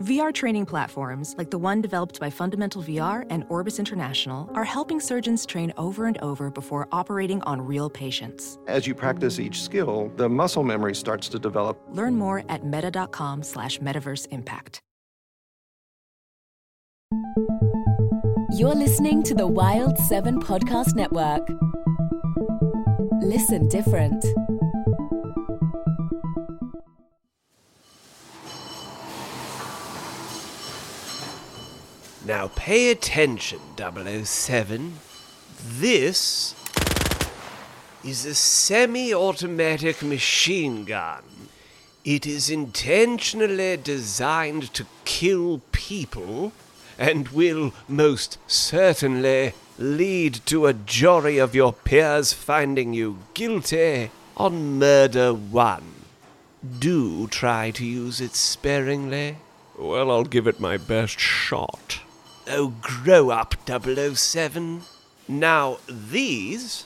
VR training platforms, like the one developed by Fundamental VR and Orbis International, are helping surgeons train over and over before operating on real patients. As you practice each skill, the muscle memory starts to develop. Learn more at meta.com slash metaverse impact. You're listening to the Wild 7 Podcast Network. Listen different. Now pay attention, 007. This is a semi automatic machine gun. It is intentionally designed to kill people and will most certainly lead to a jury of your peers finding you guilty on murder one. Do try to use it sparingly. Well, I'll give it my best shot. Oh, grow up, 007. Now, these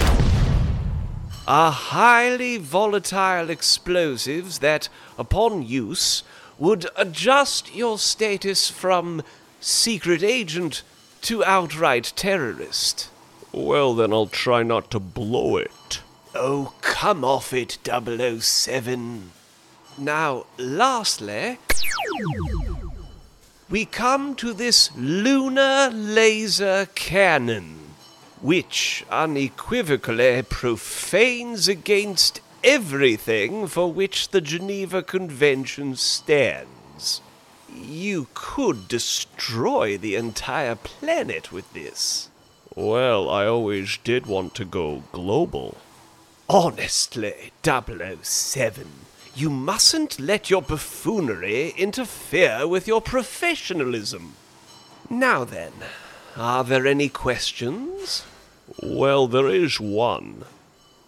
are highly volatile explosives that, upon use, would adjust your status from secret agent to outright terrorist. Well, then I'll try not to blow it. Oh, come off it, 007. Now, lastly, we come to this lunar laser cannon, which unequivocally profanes against everything for which the Geneva Convention stands. You could destroy the entire planet with this. Well, I always did want to go global. Honestly, 007, you mustn't let your buffoonery interfere with your professionalism. Now then, are there any questions? Well, there is one.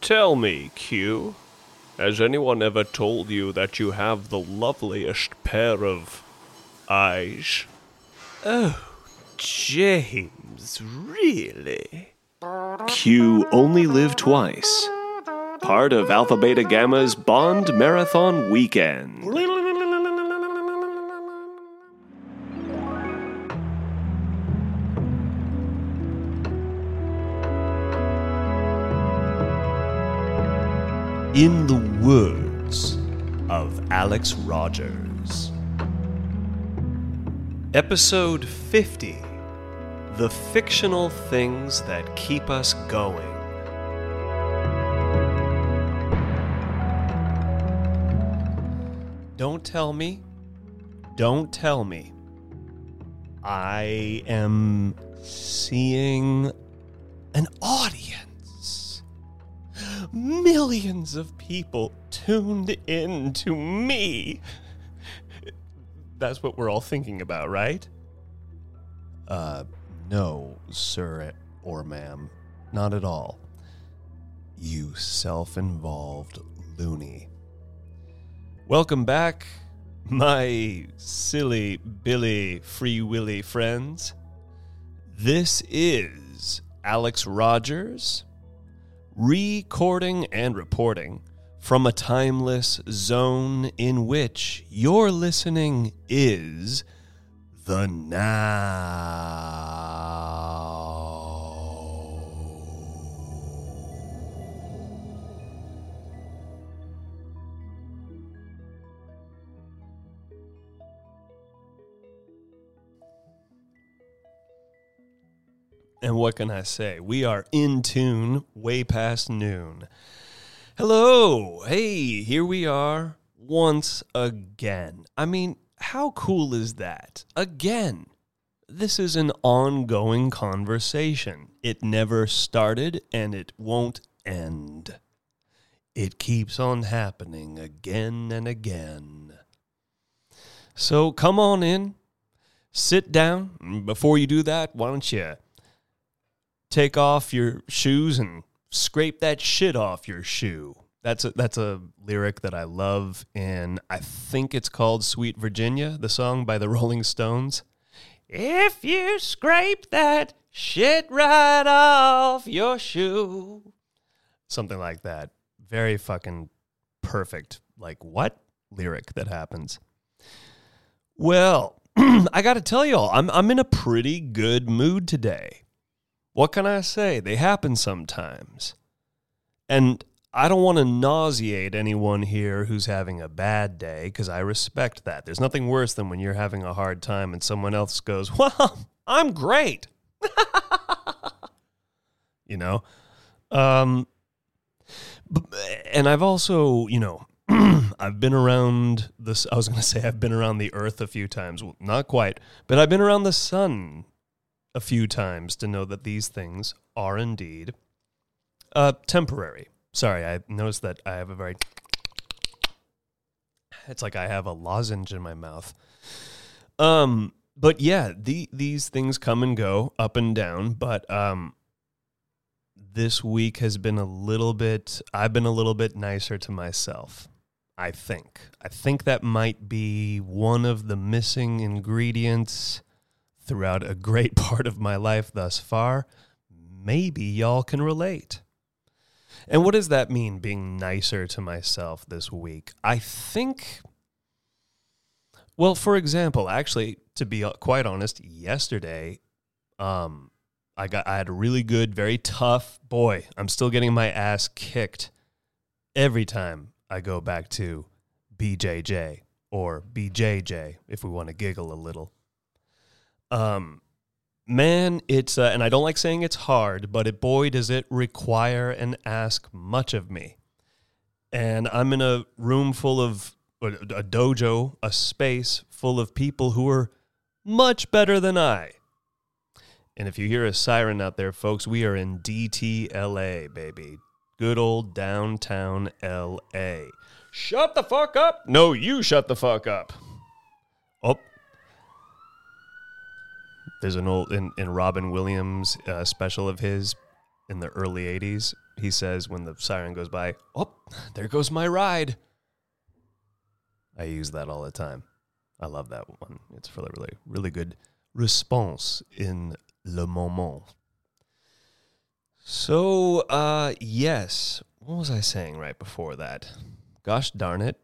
Tell me, Q, has anyone ever told you that you have the loveliest pair of eyes? Oh, James, really? Q only lived twice. Part of Alpha Beta Gamma's Bond Marathon Weekend. In the words of Alex Rogers. Episode 50 The Fictional Things That Keep Us Going. Don't tell me. Don't tell me. I am seeing an audience. Millions of people tuned in to me. That's what we're all thinking about, right? Uh, no, sir or ma'am. Not at all. You self involved loony. Welcome back, my silly Billy Free Willy friends. This is Alex Rogers recording and reporting from a timeless zone in which your listening is the now. And what can I say? We are in tune way past noon. Hello. Hey, here we are once again. I mean, how cool is that? Again. This is an ongoing conversation. It never started and it won't end. It keeps on happening again and again. So come on in, sit down. Before you do that, why don't you take off your shoes and scrape that shit off your shoe? That's a, that's a lyric that I love, and I think it's called Sweet Virginia, the song by the Rolling Stones. If you scrape that shit right off your shoe. Something like that. Very fucking perfect. Like, what lyric that happens? Well, I got to tell y'all, I'm, I'm in a pretty good mood today. What can I say? They happen sometimes. And I don't want to nauseate anyone here who's having a bad day because I respect that. There's nothing worse than when you're having a hard time and someone else goes, Well, I'm great. you know? Um, and I've also, you know, I've been around this. I was going to say I've been around the earth a few times. Well, not quite, but I've been around the sun a few times to know that these things are indeed uh, temporary. Sorry, I noticed that I have a very. It's like I have a lozenge in my mouth. Um, but yeah, the these things come and go, up and down. But um, this week has been a little bit. I've been a little bit nicer to myself. I think. I think that might be one of the missing ingredients throughout a great part of my life thus far. Maybe y'all can relate. And what does that mean, being nicer to myself this week? I think, well, for example, actually, to be quite honest, yesterday, um, I got I had a really good, very tough boy. I'm still getting my ass kicked every time I go back to BJJ or BJJ if we want to giggle a little. Um, man, it's uh, and I don't like saying it's hard, but it, boy, does it require and ask much of me. And I'm in a room full of a dojo, a space full of people who are much better than I. And if you hear a siren out there, folks, we are in DTLA, baby. Good old downtown LA. Shut the fuck up. No, you shut the fuck up. Oh. There's an old, in, in Robin Williams uh, special of his in the early 80s, he says when the siren goes by, oh, there goes my ride. I use that all the time. I love that one. It's really, really, really good response in le moment. So, uh, yes. What was I saying right before that? Gosh darn it.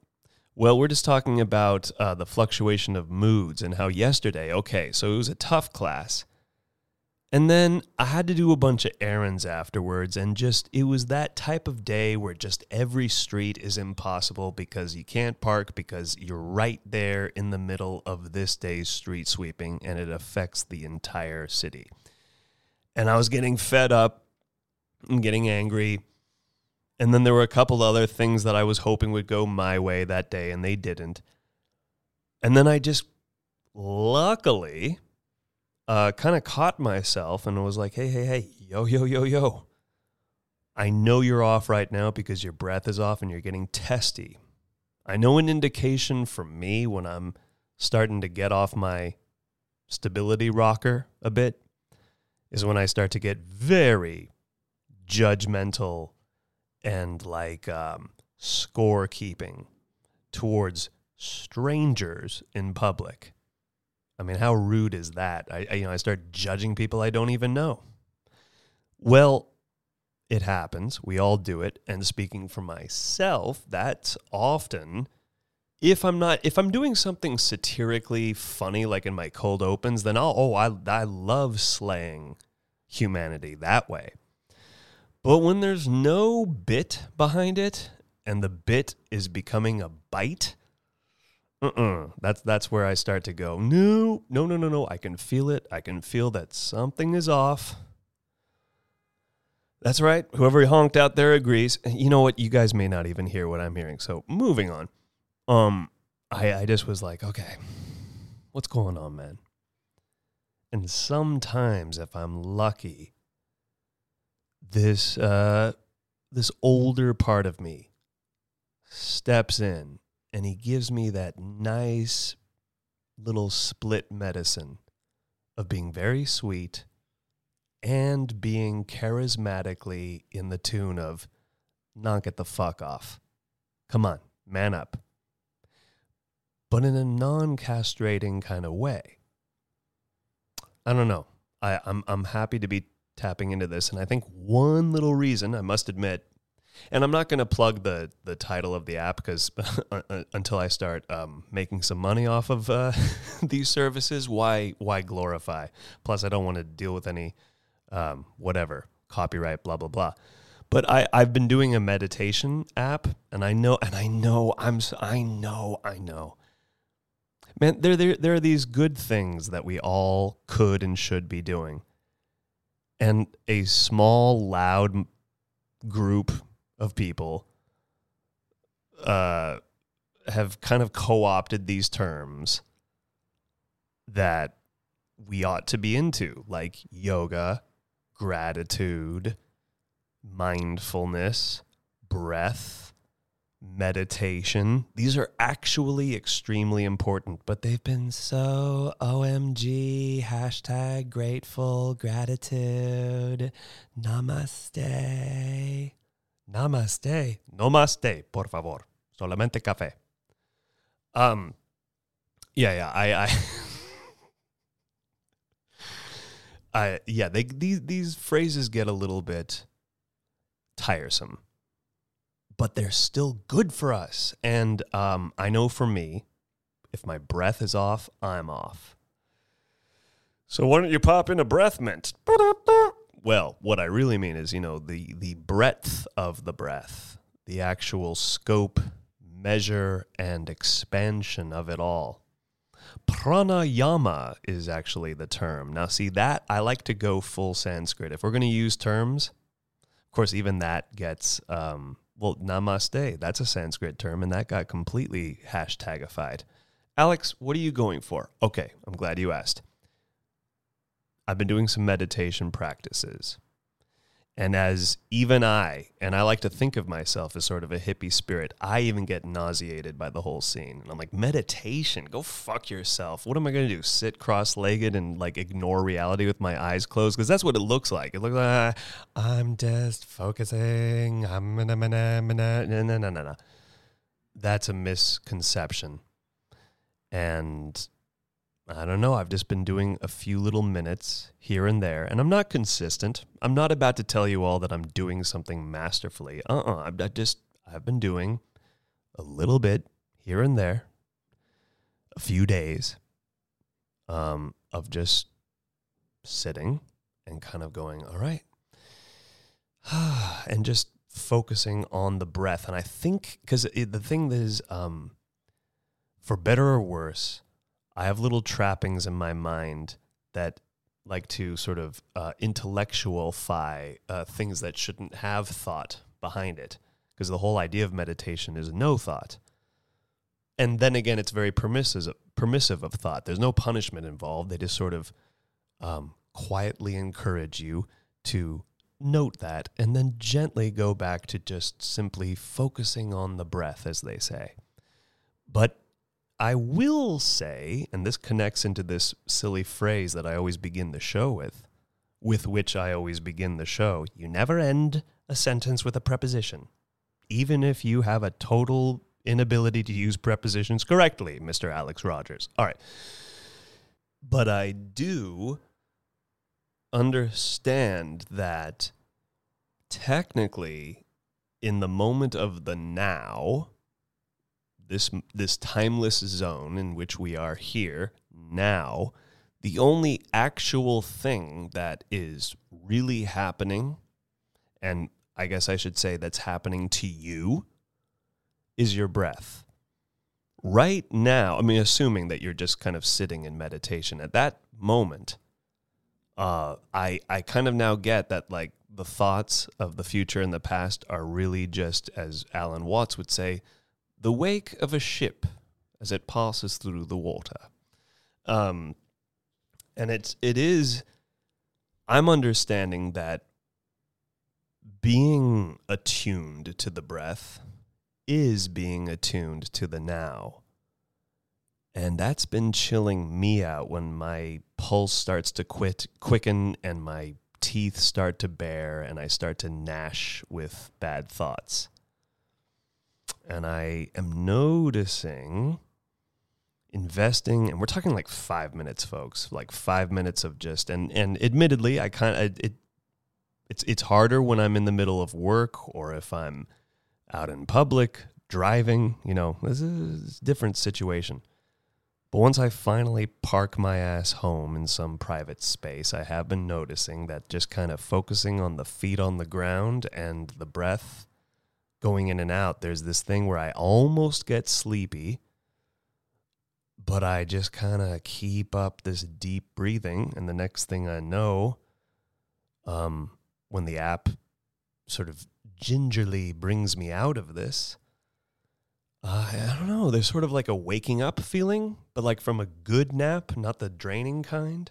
Well, we're just talking about uh, the fluctuation of moods and how yesterday, okay, so it was a tough class. And then I had to do a bunch of errands afterwards, and just it was that type of day where just every street is impossible because you can't park because you're right there in the middle of this day's street sweeping and it affects the entire city. And I was getting fed up and getting angry. And then there were a couple other things that I was hoping would go my way that day, and they didn't. And then I just luckily uh, kind of caught myself and was like, hey, hey, hey, yo, yo, yo, yo. I know you're off right now because your breath is off and you're getting testy. I know an indication from me when I'm starting to get off my stability rocker a bit is when I start to get very judgmental and like um, scorekeeping towards strangers in public. I mean, how rude is that? I, I, you know I start judging people I don't even know. Well, it happens. We all do it. And speaking for myself, that's often if I'm not if I'm doing something satirically funny like in my cold opens, then I'll oh I I love slaying humanity that way. But when there's no bit behind it and the bit is becoming a bite, uh-uh, that's that's where I start to go, no, no, no, no, no. I can feel it. I can feel that something is off. That's right. Whoever honked out there agrees. You know what? You guys may not even hear what I'm hearing. So moving on. Um, I, I just was like, okay, what's going on, man? And sometimes, if I'm lucky, this uh, this older part of me steps in and he gives me that nice little split medicine of being very sweet and being charismatically in the tune of knock it the fuck off. Come on, man up. But in a non castrating kind of way. I don't know. I, I'm I'm happy to be tapping into this. And I think one little reason, I must admit, and I'm not going to plug the the title of the app because until I start um, making some money off of uh, these services, why why glorify? Plus, I don't want to deal with any um, whatever copyright, blah blah blah. But I I've been doing a meditation app, and I know and I know I'm I know I know. Man, there, there, there are these good things that we all could and should be doing. And a small, loud group of people uh, have kind of co opted these terms that we ought to be into, like yoga, gratitude, mindfulness, breath, meditation. These are actually extremely important, but they've been so OMG, hashtag grateful, gratitude, namaste. Namaste. Namaste, por favor. Solamente café. Um, yeah, yeah, I, I, I yeah, they these these phrases get a little bit tiresome, but they're still good for us. And um, I know for me, if my breath is off, I'm off. So why don't you pop in a breath mint? Well, what I really mean is, you know, the the breadth of the breath, the actual scope, measure, and expansion of it all. Pranayama is actually the term. Now, see that I like to go full Sanskrit. If we're going to use terms, of course, even that gets um, well. Namaste. That's a Sanskrit term, and that got completely hashtagified. Alex, what are you going for? Okay, I'm glad you asked. I've been doing some meditation practices. And as even I, and I like to think of myself as sort of a hippie spirit, I even get nauseated by the whole scene. And I'm like, meditation, go fuck yourself. What am I going to do? Sit cross legged and like ignore reality with my eyes closed? Because that's what it looks like. It looks like, I'm just focusing. I'm no, no, no. That's a misconception. And I don't know. I've just been doing a few little minutes here and there, and I'm not consistent. I'm not about to tell you all that I'm doing something masterfully. Uh uh-uh. uh I just, I've been doing a little bit here and there, a few days um, of just sitting and kind of going, all right, and just focusing on the breath. And I think, because the thing is, um, for better or worse, I have little trappings in my mind that like to sort of uh, intellectualify uh, things that shouldn't have thought behind it, because the whole idea of meditation is no thought. And then again, it's very permissive, permissive of thought. There's no punishment involved. They just sort of um, quietly encourage you to note that and then gently go back to just simply focusing on the breath, as they say. But I will say, and this connects into this silly phrase that I always begin the show with, with which I always begin the show you never end a sentence with a preposition, even if you have a total inability to use prepositions correctly, Mr. Alex Rogers. All right. But I do understand that technically, in the moment of the now, this this timeless zone in which we are here now, the only actual thing that is really happening, and I guess I should say that's happening to you, is your breath. Right now, I mean, assuming that you're just kind of sitting in meditation at that moment, uh, I I kind of now get that like the thoughts of the future and the past are really just, as Alan Watts would say, the wake of a ship as it passes through the water. Um, and it's it is. I'm understanding that being attuned to the breath is being attuned to the now. And that's been chilling me out when my pulse starts to quit quicken and my teeth start to bare and I start to gnash with bad thoughts. And I am noticing investing and we're talking like 5 minutes folks, like 5 minutes of just and and admittedly I kind of it it's it's harder when I'm in the middle of work or if I'm out in public driving, you know, this is a different situation. But once I finally park my ass home in some private space, I have been noticing that just kind of focusing on the feet on the ground and the breath going in and out, there's this thing where I almost get sleepy, but I just kind of keep up this deep breathing. And the next thing I know, um, when the app sort of gingerly brings me out of this, uh, I don't know. There's sort of like a waking up feeling, but like from a good nap, not the draining kind.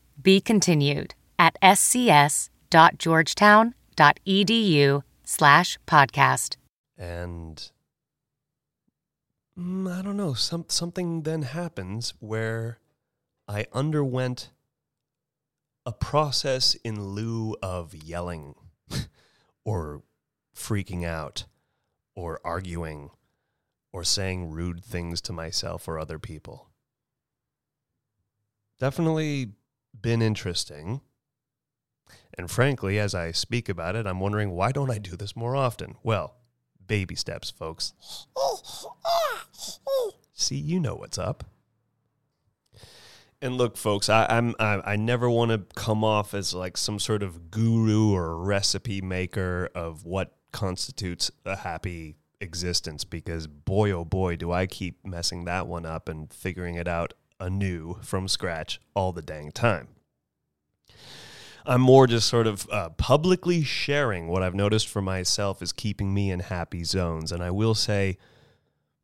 Be continued at scs.georgetown.edu slash podcast. And mm, I don't know, some, something then happens where I underwent a process in lieu of yelling or freaking out or arguing or saying rude things to myself or other people. Definitely been interesting. And frankly, as I speak about it, I'm wondering why don't I do this more often? Well, baby steps, folks. See, you know what's up. And look, folks, I, I'm I, I never want to come off as like some sort of guru or recipe maker of what constitutes a happy existence because boy oh boy do I keep messing that one up and figuring it out anew from scratch all the dang time. I'm more just sort of uh, publicly sharing what I've noticed for myself is keeping me in happy zones. And I will say,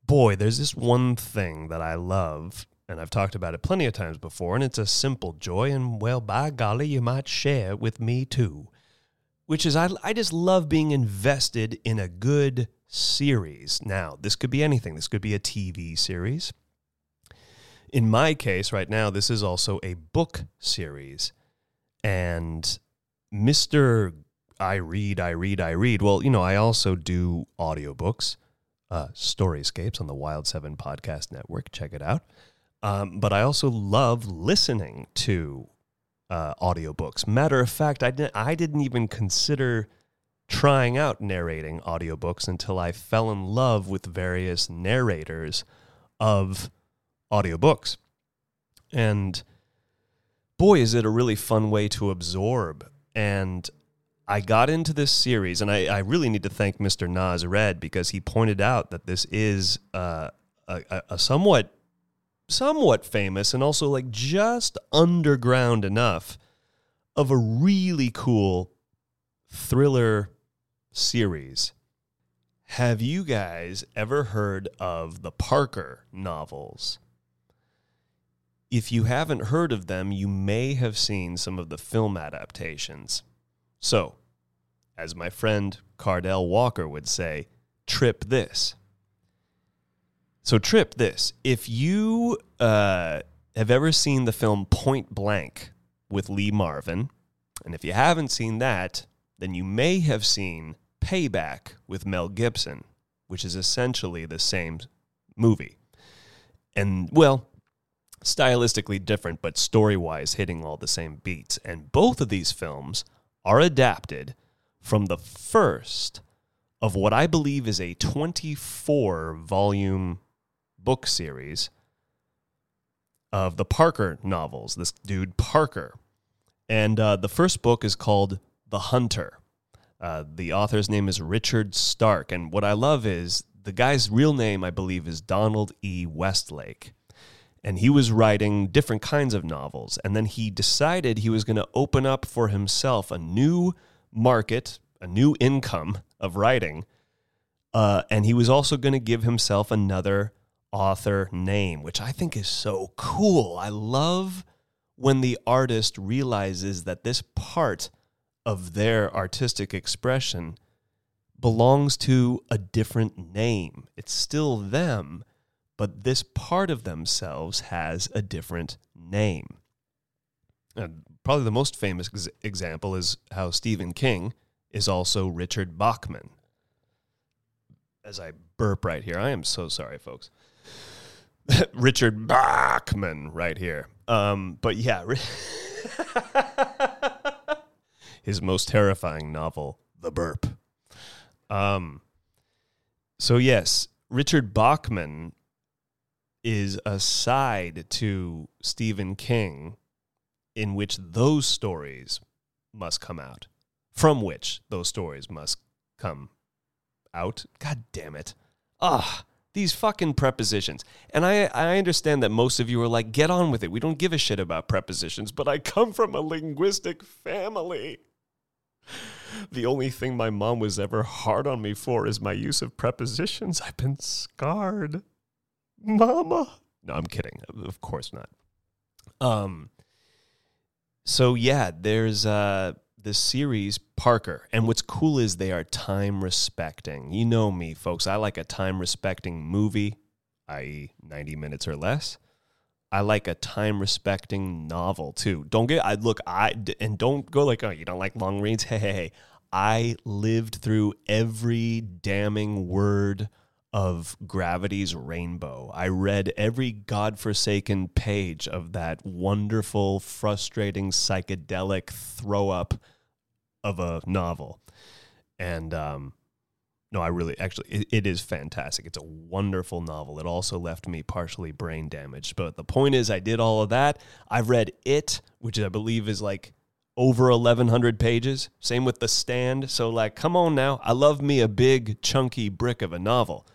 boy, there's this one thing that I love, and I've talked about it plenty of times before, and it's a simple joy. And well, by golly, you might share it with me too, which is I, I just love being invested in a good series. Now, this could be anything, this could be a TV series. In my case, right now, this is also a book series and Mr. I read, I read, I read. Well, you know, I also do audiobooks, uh, Storyscapes on the Wild 7 Podcast Network. Check it out. Um, but I also love listening to uh, audiobooks. Matter of fact, I, didn't, I didn't even consider trying out narrating audiobooks until I fell in love with various narrators of audiobooks. And boy, is it a really fun way to absorb. And I got into this series, and I, I really need to thank Mr. Nas Red because he pointed out that this is uh, a, a somewhat, somewhat famous and also like just underground enough of a really cool thriller series. Have you guys ever heard of the Parker novels? If you haven't heard of them, you may have seen some of the film adaptations. So, as my friend Cardell Walker would say, trip this. So, trip this. If you uh, have ever seen the film Point Blank with Lee Marvin, and if you haven't seen that, then you may have seen Payback with Mel Gibson, which is essentially the same movie. And, well, stylistically different, but story wise hitting all the same beats. And both of these films are adapted from the first of what I believe is a 24 volume book series of the Parker novels, this dude Parker. And uh, the first book is called The Hunter. Uh, the author's name is Richard Stark. And what I love is the guy's real name, I believe, is Donald E. Westlake and he was writing different kinds of novels. And then he decided he was going to open up for himself a new market, a new income of writing. Uh, and he was also going to give himself another author name, which I think is so cool. I love when the artist realizes that this part of their artistic expression belongs to a different name. It's still them, but this part of themselves has a different name. And probably the most famous ex- example is how Stephen King is also Richard Bachman. As I burp right here, I am so sorry, folks. Richard Bachman right here. Um, but yeah, his most terrifying novel, The Burp. Um, so yes, Richard Bachman is a side to Stephen King in which those stories must come out, from which those stories must come out. God damn it. Ah, these fucking prepositions. And I, I understand that most of you are like, get on with it. We don't give a shit about prepositions, but I come from a linguistic family. The only thing my mom was ever hard on me for is my use of prepositions. I've been scarred. Mama. No, I'm kidding. Of course not. Um. So yeah, there's uh this series Parker, and what's cool is they are time respecting. You know me, folks. I like a time respecting movie, i.e., 90 minutes or less. I like a time respecting novel too. Don't get I look I and don't go like oh you don't like long reads. Hey hey hey. I lived through every damning word of Gravity's Rainbow. I read every godforsaken page of that wonderful, frustrating, psychedelic throw up of a novel. And um, no, I really, actually, it, it is fantastic. It's a wonderful novel. It also left me partially brain damaged. But the point is, I did all of that. I've read It, which I believe is like over 1100 pages same with the stand so like come on now i love me a big chunky brick of a novel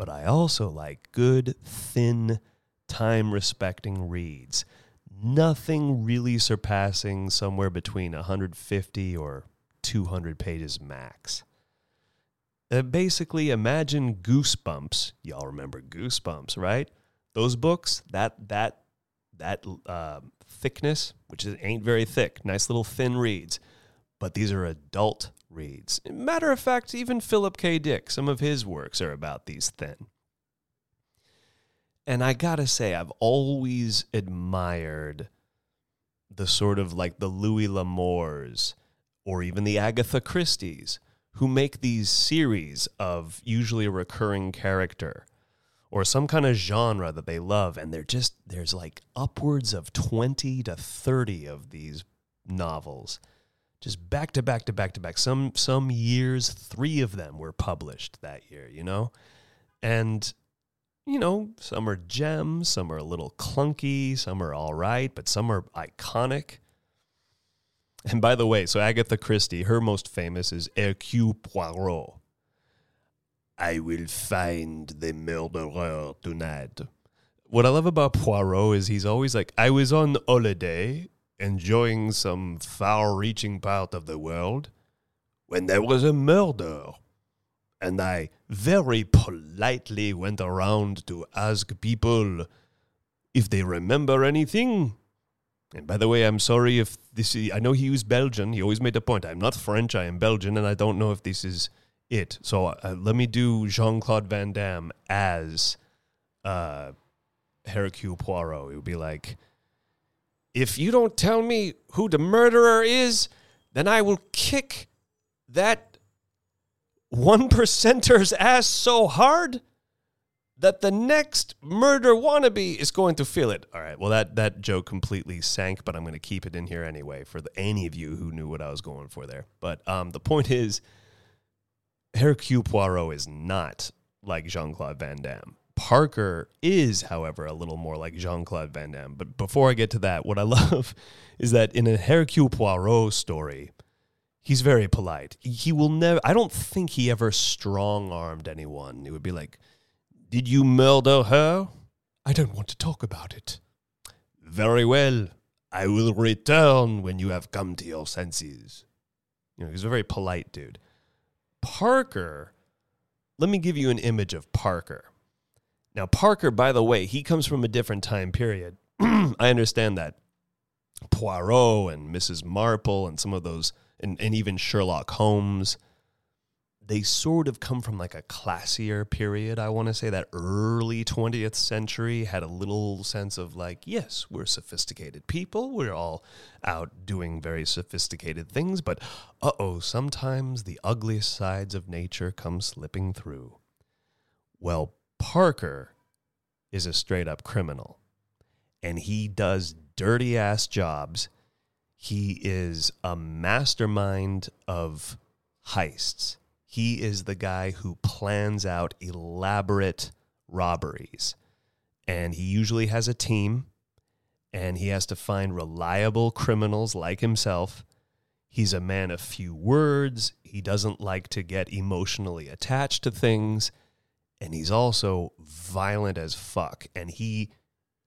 but I also like good, thin, time respecting reads. Nothing really surpassing somewhere between 150 or 200 pages max. Uh, basically, imagine Goosebumps. Y'all remember Goosebumps, right? Those books, that that that uh, thickness, which is, ain't very thick, nice little thin reads, but these are adult reads. Matter of fact, even Philip K. Dick, some of his works are about these thin. And I gotta say, I've always admired the sort of like the Louis L'Amours or even the Agatha Christie's who make these series of usually a recurring character or some kind of genre that they love and they're just there's like upwards of 20 to 30 of these novels just back to back to back to back. Some some years, three of them were published that year, you know? And you know, some are gems, some are a little clunky, some are all right, but some are iconic. And by the way, so Agatha Christie, her most famous is Hercule Poirot. I will find the murderer tonight. What I love about Poirot is he's always like, I was on holiday enjoying some far reaching part of the world when there was a murder. And I very politely went around to ask people if they remember anything. And by the way, I'm sorry if this is, I know he was Belgian. He always made a point. I'm not French, I am Belgian, and I don't know if this is it. So uh, let me do Jean Claude Van Damme as uh, Hercule Poirot. It would be like, if you don't tell me who the murderer is, then I will kick that one percenter's ass so hard that the next murder wannabe is going to feel it. All right. Well, that that joke completely sank, but I'm going to keep it in here anyway for the, any of you who knew what I was going for there. But um, the point is, Hercule Poirot is not like Jean Claude Van Damme. Parker is, however, a little more like Jean Claude Van Damme. But before I get to that, what I love is that in a Hercule Poirot story, he's very polite. He will never, I don't think he ever strong armed anyone. It would be like, Did you murder her? I don't want to talk about it. Very well. I will return when you have come to your senses. You know, he's a very polite dude. Parker, let me give you an image of Parker. Now, Parker, by the way, he comes from a different time period. I understand that. Poirot and Mrs. Marple and some of those, and, and even Sherlock Holmes, they sort of come from like a classier period. I want to say that early 20th century had a little sense of like, yes, we're sophisticated people. We're all out doing very sophisticated things, but uh oh, sometimes the ugliest sides of nature come slipping through. Well, Parker is a straight up criminal and he does dirty ass jobs. He is a mastermind of heists. He is the guy who plans out elaborate robberies. And he usually has a team and he has to find reliable criminals like himself. He's a man of few words. He doesn't like to get emotionally attached to things and he's also violent as fuck and he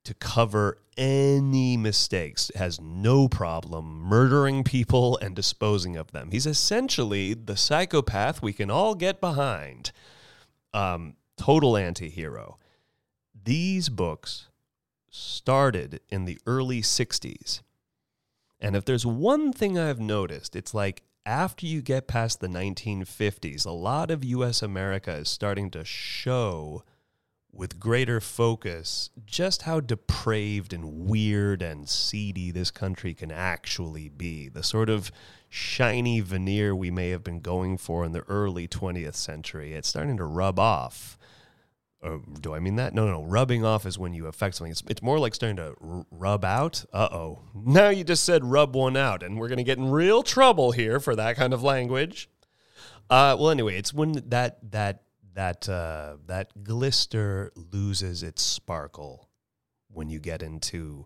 to cover any mistakes has no problem murdering people and disposing of them. He's essentially the psychopath we can all get behind. Um, total anti-hero. These books started in the early 60s and if there's one thing i've noticed it's like after you get past the 1950s, a lot of US America is starting to show with greater focus just how depraved and weird and seedy this country can actually be. The sort of shiny veneer we may have been going for in the early 20th century, it's starting to rub off. Or do I mean that? No, no, no. Rubbing off is when you affect something. It's, it's more like starting to r- rub out. Uh oh. Now you just said rub one out, and we're going to get in real trouble here for that kind of language. Uh, well, anyway, it's when that that that uh, that glister loses its sparkle when you get into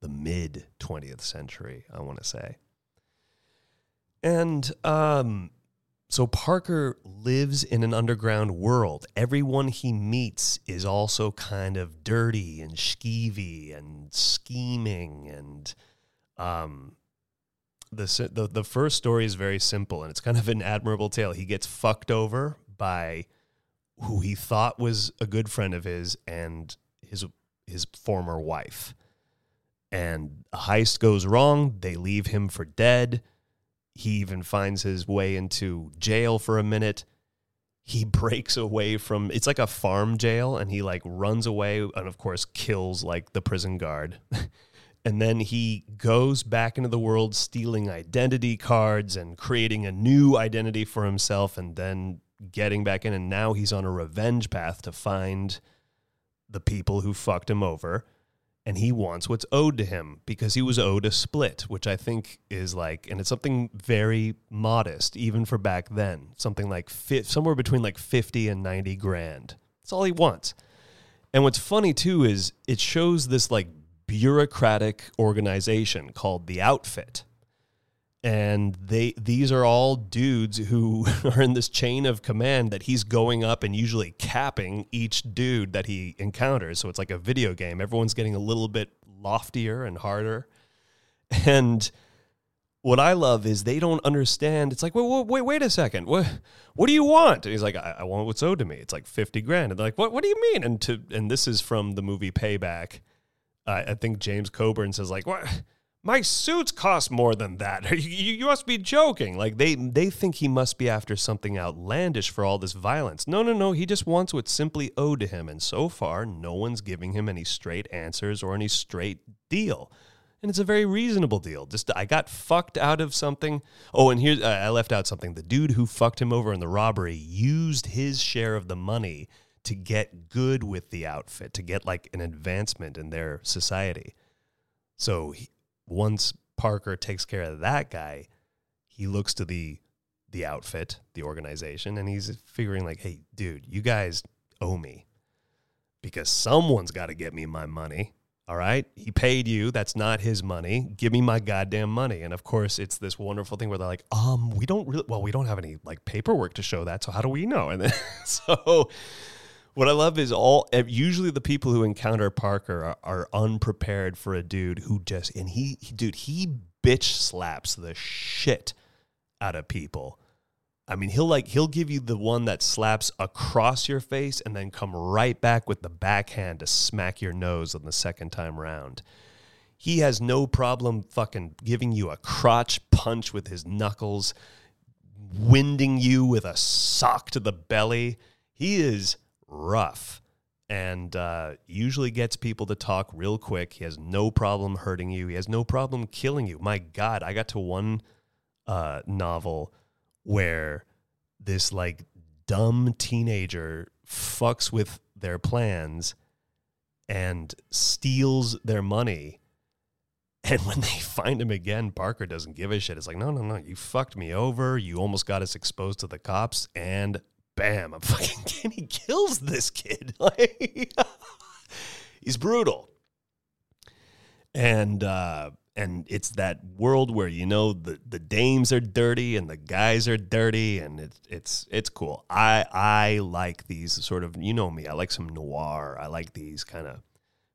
the mid 20th century. I want to say, and um, so Parker lives in an underground world. Everyone he meets is also kind of dirty and skeevy and scheming and um the, the the first story is very simple and it's kind of an admirable tale. He gets fucked over by who he thought was a good friend of his and his his former wife. And a heist goes wrong, they leave him for dead he even finds his way into jail for a minute. He breaks away from it's like a farm jail and he like runs away and of course kills like the prison guard. and then he goes back into the world stealing identity cards and creating a new identity for himself and then getting back in and now he's on a revenge path to find the people who fucked him over and he wants what's owed to him because he was owed a split, which I think is like, and it's something very modest, even for back then, something like fi- somewhere between like 50 and 90 grand. That's all he wants. And what's funny too is it shows this like bureaucratic organization called the Outfit and they these are all dudes who are in this chain of command that he's going up and usually capping each dude that he encounters so it's like a video game everyone's getting a little bit loftier and harder and what I love is they don't understand. It's like, wait, wait, wait, wait a second. What, what do you want? And he's like, I, I want what's owed to me. It's like fifty grand. And they're like, what, what do you mean? And to, and this is from the movie Payback I, I think James Coburn says like, "What? My suits cost more than that. You, you, must be joking." Like they they think he must be after something outlandish for all this violence. No, no, no. He just wants what's simply owed to him, and so far, no one's giving him any straight answers or any straight deal. And it's a very reasonable deal. Just I got fucked out of something. Oh, and here uh, I left out something. The dude who fucked him over in the robbery used his share of the money to get good with the outfit, to get like an advancement in their society. So he, once Parker takes care of that guy, he looks to the the outfit, the organization, and he's figuring like, "Hey, dude, you guys owe me because someone's got to get me my money." All right. He paid you. That's not his money. Give me my goddamn money. And of course, it's this wonderful thing where they're like, um, we don't really, well, we don't have any like paperwork to show that. So how do we know? And then, so what I love is all, usually the people who encounter Parker are, are unprepared for a dude who just, and he, he, dude, he bitch slaps the shit out of people. I mean, he'll like he'll give you the one that slaps across your face and then come right back with the backhand to smack your nose on the second time round. He has no problem fucking giving you a crotch punch with his knuckles, winding you with a sock to the belly. He is rough and uh, usually gets people to talk real quick. He has no problem hurting you. He has no problem killing you. My God, I got to one uh, novel where this like dumb teenager fucks with their plans and steals their money. And when they find him again, Parker doesn't give a shit. It's like, no, no, no, you fucked me over. You almost got us exposed to the cops, and bam, I'm fucking and he kills this kid. Like he's brutal. And uh and it's that world where you know the, the dames are dirty and the guys are dirty and it's it's it's cool. I I like these sort of you know me. I like some noir. I like these kind of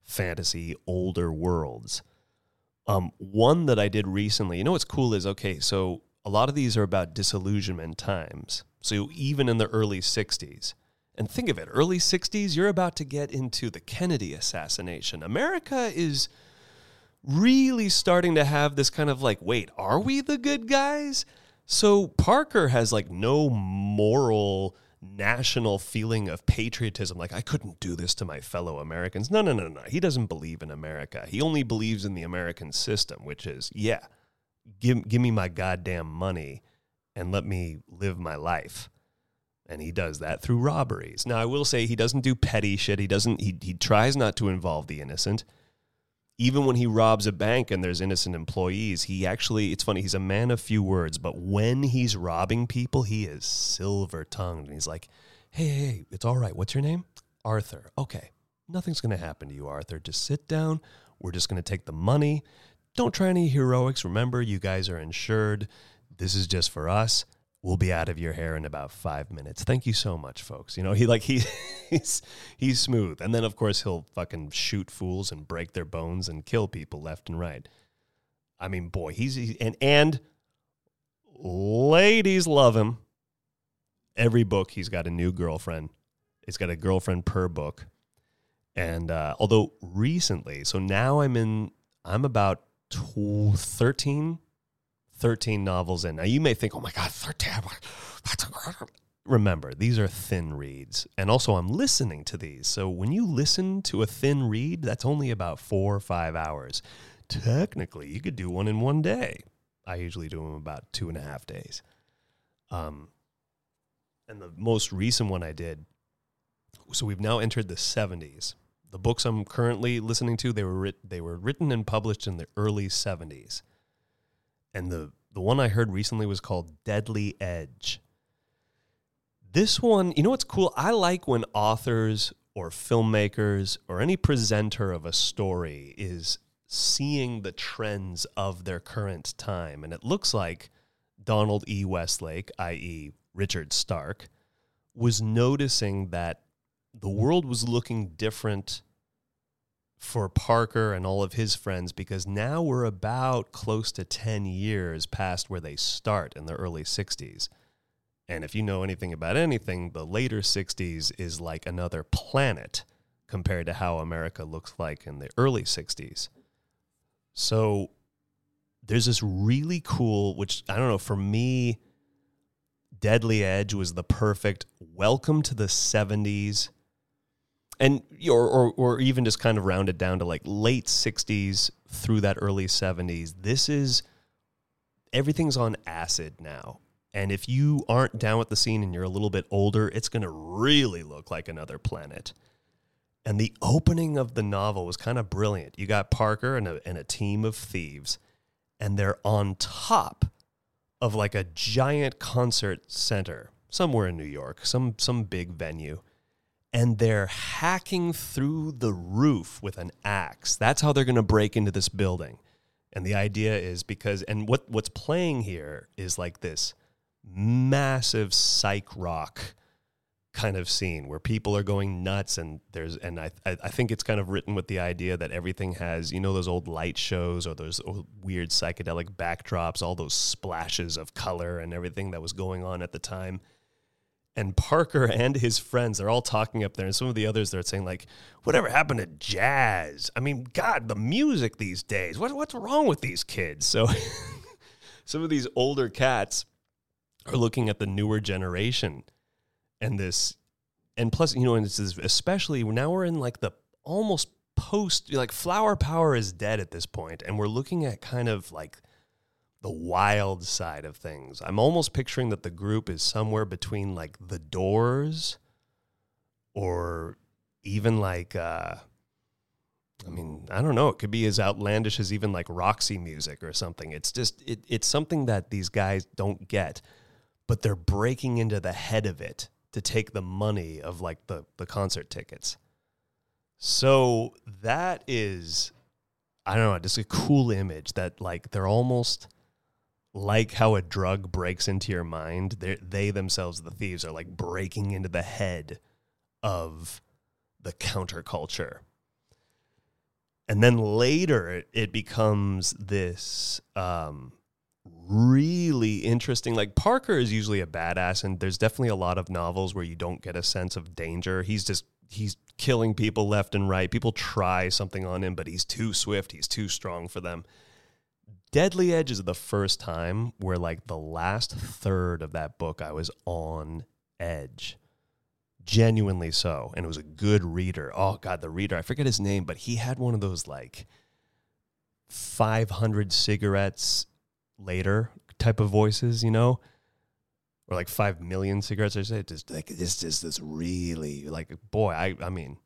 fantasy older worlds. Um, one that I did recently. You know what's cool is okay. So a lot of these are about disillusionment times. So even in the early '60s. And think of it, early 60s, you're about to get into the Kennedy assassination. America is really starting to have this kind of like, wait, are we the good guys? So Parker has like no moral national feeling of patriotism. Like, I couldn't do this to my fellow Americans. No, no, no, no. He doesn't believe in America. He only believes in the American system, which is, yeah, give, give me my goddamn money and let me live my life. And he does that through robberies. Now, I will say he doesn't do petty shit. He doesn't, he, he tries not to involve the innocent even when he robs a bank and there's innocent employees, he actually, it's funny, he's a man of few words, but when he's robbing people, he is silver tongued. And he's like, hey, hey, hey, it's all right. What's your name? Arthur. Okay. Nothing's going to happen to you, Arthur. Just sit down. We're just going to take the money. Don't try any heroics. Remember, you guys are insured. This is just for us we'll be out of your hair in about five minutes. Thank you so much, folks. You know, he like he he's he's smooth. And then of course he'll fucking shoot fools and break their bones and kill people left and right. I mean, boy, he's he, and and ladies love him. Every book he's got a new girlfriend. He's got a girlfriend per book. And uh, although recently, so now I'm in, I'm about 13, 13 novels in. Now, you may think, oh my God, 13. That's Remember, these are thin reads. And also, I'm listening to these. So when you listen to a thin read, that's only about four or five hours. Technically, you could do one in one day. I usually do them about two and a half days. Um, and the most recent one I did, so we've now entered the 70s. The books I'm currently listening to, they were writ- they were written and published in the early 70s and the the one I heard recently was called Deadly Edge. This one, you know what's cool? I like when authors or filmmakers or any presenter of a story is seeing the trends of their current time. And it looks like Donald E. Westlake, i.e., Richard Stark, was noticing that the world was looking different for Parker and all of his friends because now we're about close to 10 years past where they start in the early 60s. And if you know anything about anything, the later 60s is like another planet compared to how America looks like in the early 60s. So there's this really cool, which I don't know, for me, Deadly Edge was the perfect welcome to the 70s. And or, or or even just kind of rounded down to like late 60s through that early 70s. This is everything's on acid now. And if you aren't down with the scene and you're a little bit older, it's going to really look like another planet. And the opening of the novel was kind of brilliant. You got Parker and a, and a team of thieves, and they're on top of like a giant concert center somewhere in New York, some some big venue. And they're hacking through the roof with an axe. That's how they're going to break into this building. And the idea is because and what what's playing here is like this massive psych rock kind of scene where people are going nuts and there's and I I think it's kind of written with the idea that everything has you know those old light shows or those weird psychedelic backdrops all those splashes of color and everything that was going on at the time and Parker and his friends are all talking up there and some of the others they're saying like whatever happened to jazz? I mean god the music these days what what's wrong with these kids? So some of these older cats are looking at the newer generation and this and plus you know and this is especially now we're in like the almost post like flower power is dead at this point and we're looking at kind of like the wild side of things i'm almost picturing that the group is somewhere between like the doors or even like uh I mean, I don't know. It could be as outlandish as even like Roxy music or something. It's just it, it's something that these guys don't get, but they're breaking into the head of it to take the money of like the the concert tickets. So that is I don't know, just a cool image that like they're almost like how a drug breaks into your mind. They themselves the thieves are like breaking into the head of the counterculture. And then later it, it becomes this um, really interesting. Like Parker is usually a badass, and there's definitely a lot of novels where you don't get a sense of danger. He's just he's killing people left and right. People try something on him, but he's too swift. He's too strong for them. Deadly Edge is the first time where like the last third of that book I was on edge. Genuinely so. And it was a good reader. Oh god, the reader, I forget his name, but he had one of those like 500 cigarettes later type of voices, you know, or like five million cigarettes. I say just like this is this really like boy. I I mean,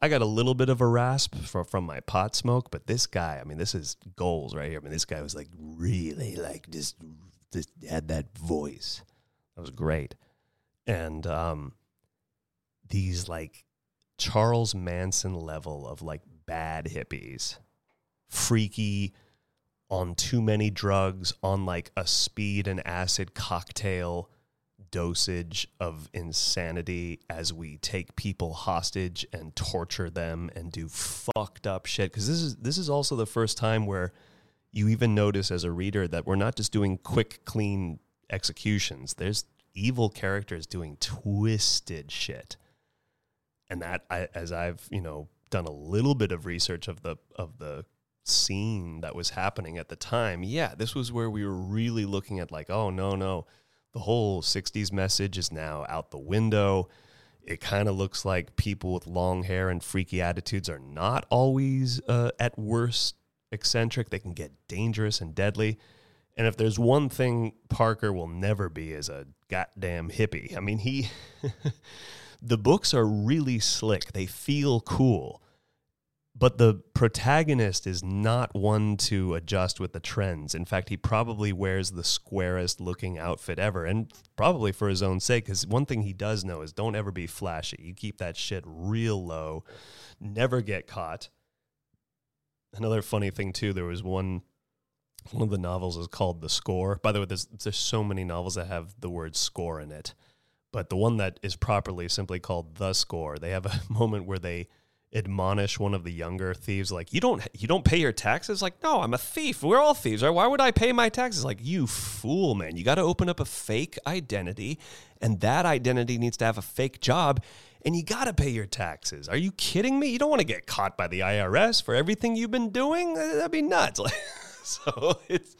I got a little bit of a rasp from from my pot smoke, but this guy, I mean, this is goals right here. I mean, this guy was like really like just just had that voice. That was great, and um, these like Charles Manson level of like bad hippies, freaky on too many drugs, on like a speed and acid cocktail dosage of insanity as we take people hostage and torture them and do fucked up shit. Because this is this is also the first time where you even notice as a reader that we're not just doing quick clean executions. There's evil characters doing twisted shit. And that I, as i've you know done a little bit of research of the of the scene that was happening at the time, yeah, this was where we were really looking at like, oh no, no, the whole 60s message is now out the window. It kind of looks like people with long hair and freaky attitudes are not always uh, at worst eccentric. They can get dangerous and deadly. And if there's one thing Parker will never be is a goddamn hippie. I mean, he the books are really slick. They feel cool but the protagonist is not one to adjust with the trends. In fact, he probably wears the squarest looking outfit ever, and probably for his own sake, because one thing he does know is don't ever be flashy. You keep that shit real low, never get caught. Another funny thing too, there was one one of the novels is called The Score. By the way, there's there's so many novels that have the word score in it. But the one that is properly simply called The Score, they have a moment where they admonish one of the younger thieves like you don't you don't pay your taxes like no i'm a thief we're all thieves right why would i pay my taxes like you fool man you got to open up a fake identity and that identity needs to have a fake job and you got to pay your taxes. Are you kidding me? You don't want to get caught by the IRS for everything you've been doing? That'd be nuts. like, so it's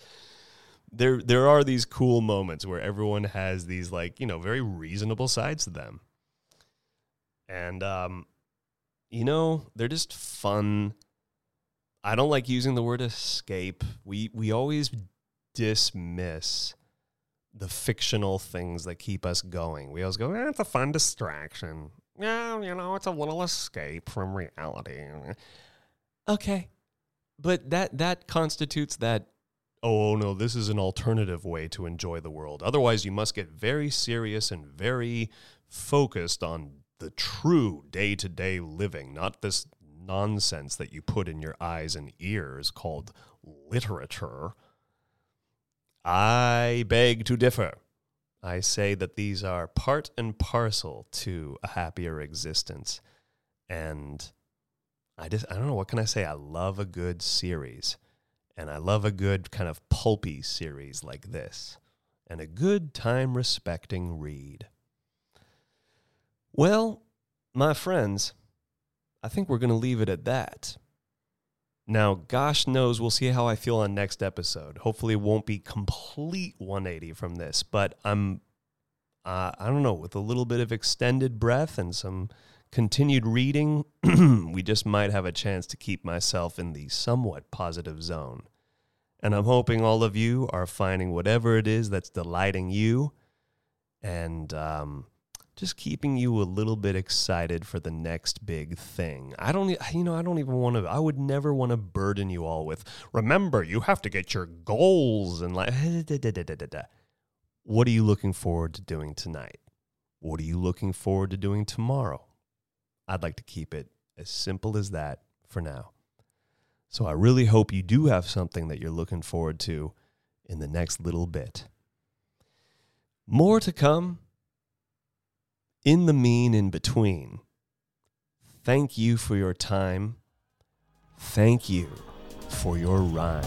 there there are these cool moments where everyone has these like, you know, very reasonable sides to them. And um you know, they're just fun. I don't like using the word escape. We we always dismiss the fictional things that keep us going. We always go, eh, it's a fun distraction. Yeah, you know, it's a little escape from reality. Okay. But that that constitutes that oh no, this is an alternative way to enjoy the world. Otherwise, you must get very serious and very focused on the true day-to-day living, not this nonsense that you put in your eyes and ears called literature. I beg to differ. I say that these are part and parcel to a happier existence. And I just, I don't know, what can I say? I love a good series. And I love a good kind of pulpy series like this. And a good time respecting read. Well, my friends, I think we're going to leave it at that. Now, gosh knows we'll see how I feel on next episode. Hopefully, it won't be complete 180 from this, but I'm, uh, I don't know, with a little bit of extended breath and some continued reading, we just might have a chance to keep myself in the somewhat positive zone. And I'm hoping all of you are finding whatever it is that's delighting you and um, just keeping you a little bit excited for the next big thing. I don't, you know, I don't even want to, I would never want to burden you all with, remember, you have to get your goals and like, what are you looking forward to doing tonight? What are you looking forward to doing tomorrow? I'd like to keep it as simple as that for now. So I really hope you do have something that you're looking forward to in the next little bit. More to come in the mean in between. Thank you for your time. Thank you for your rhyme.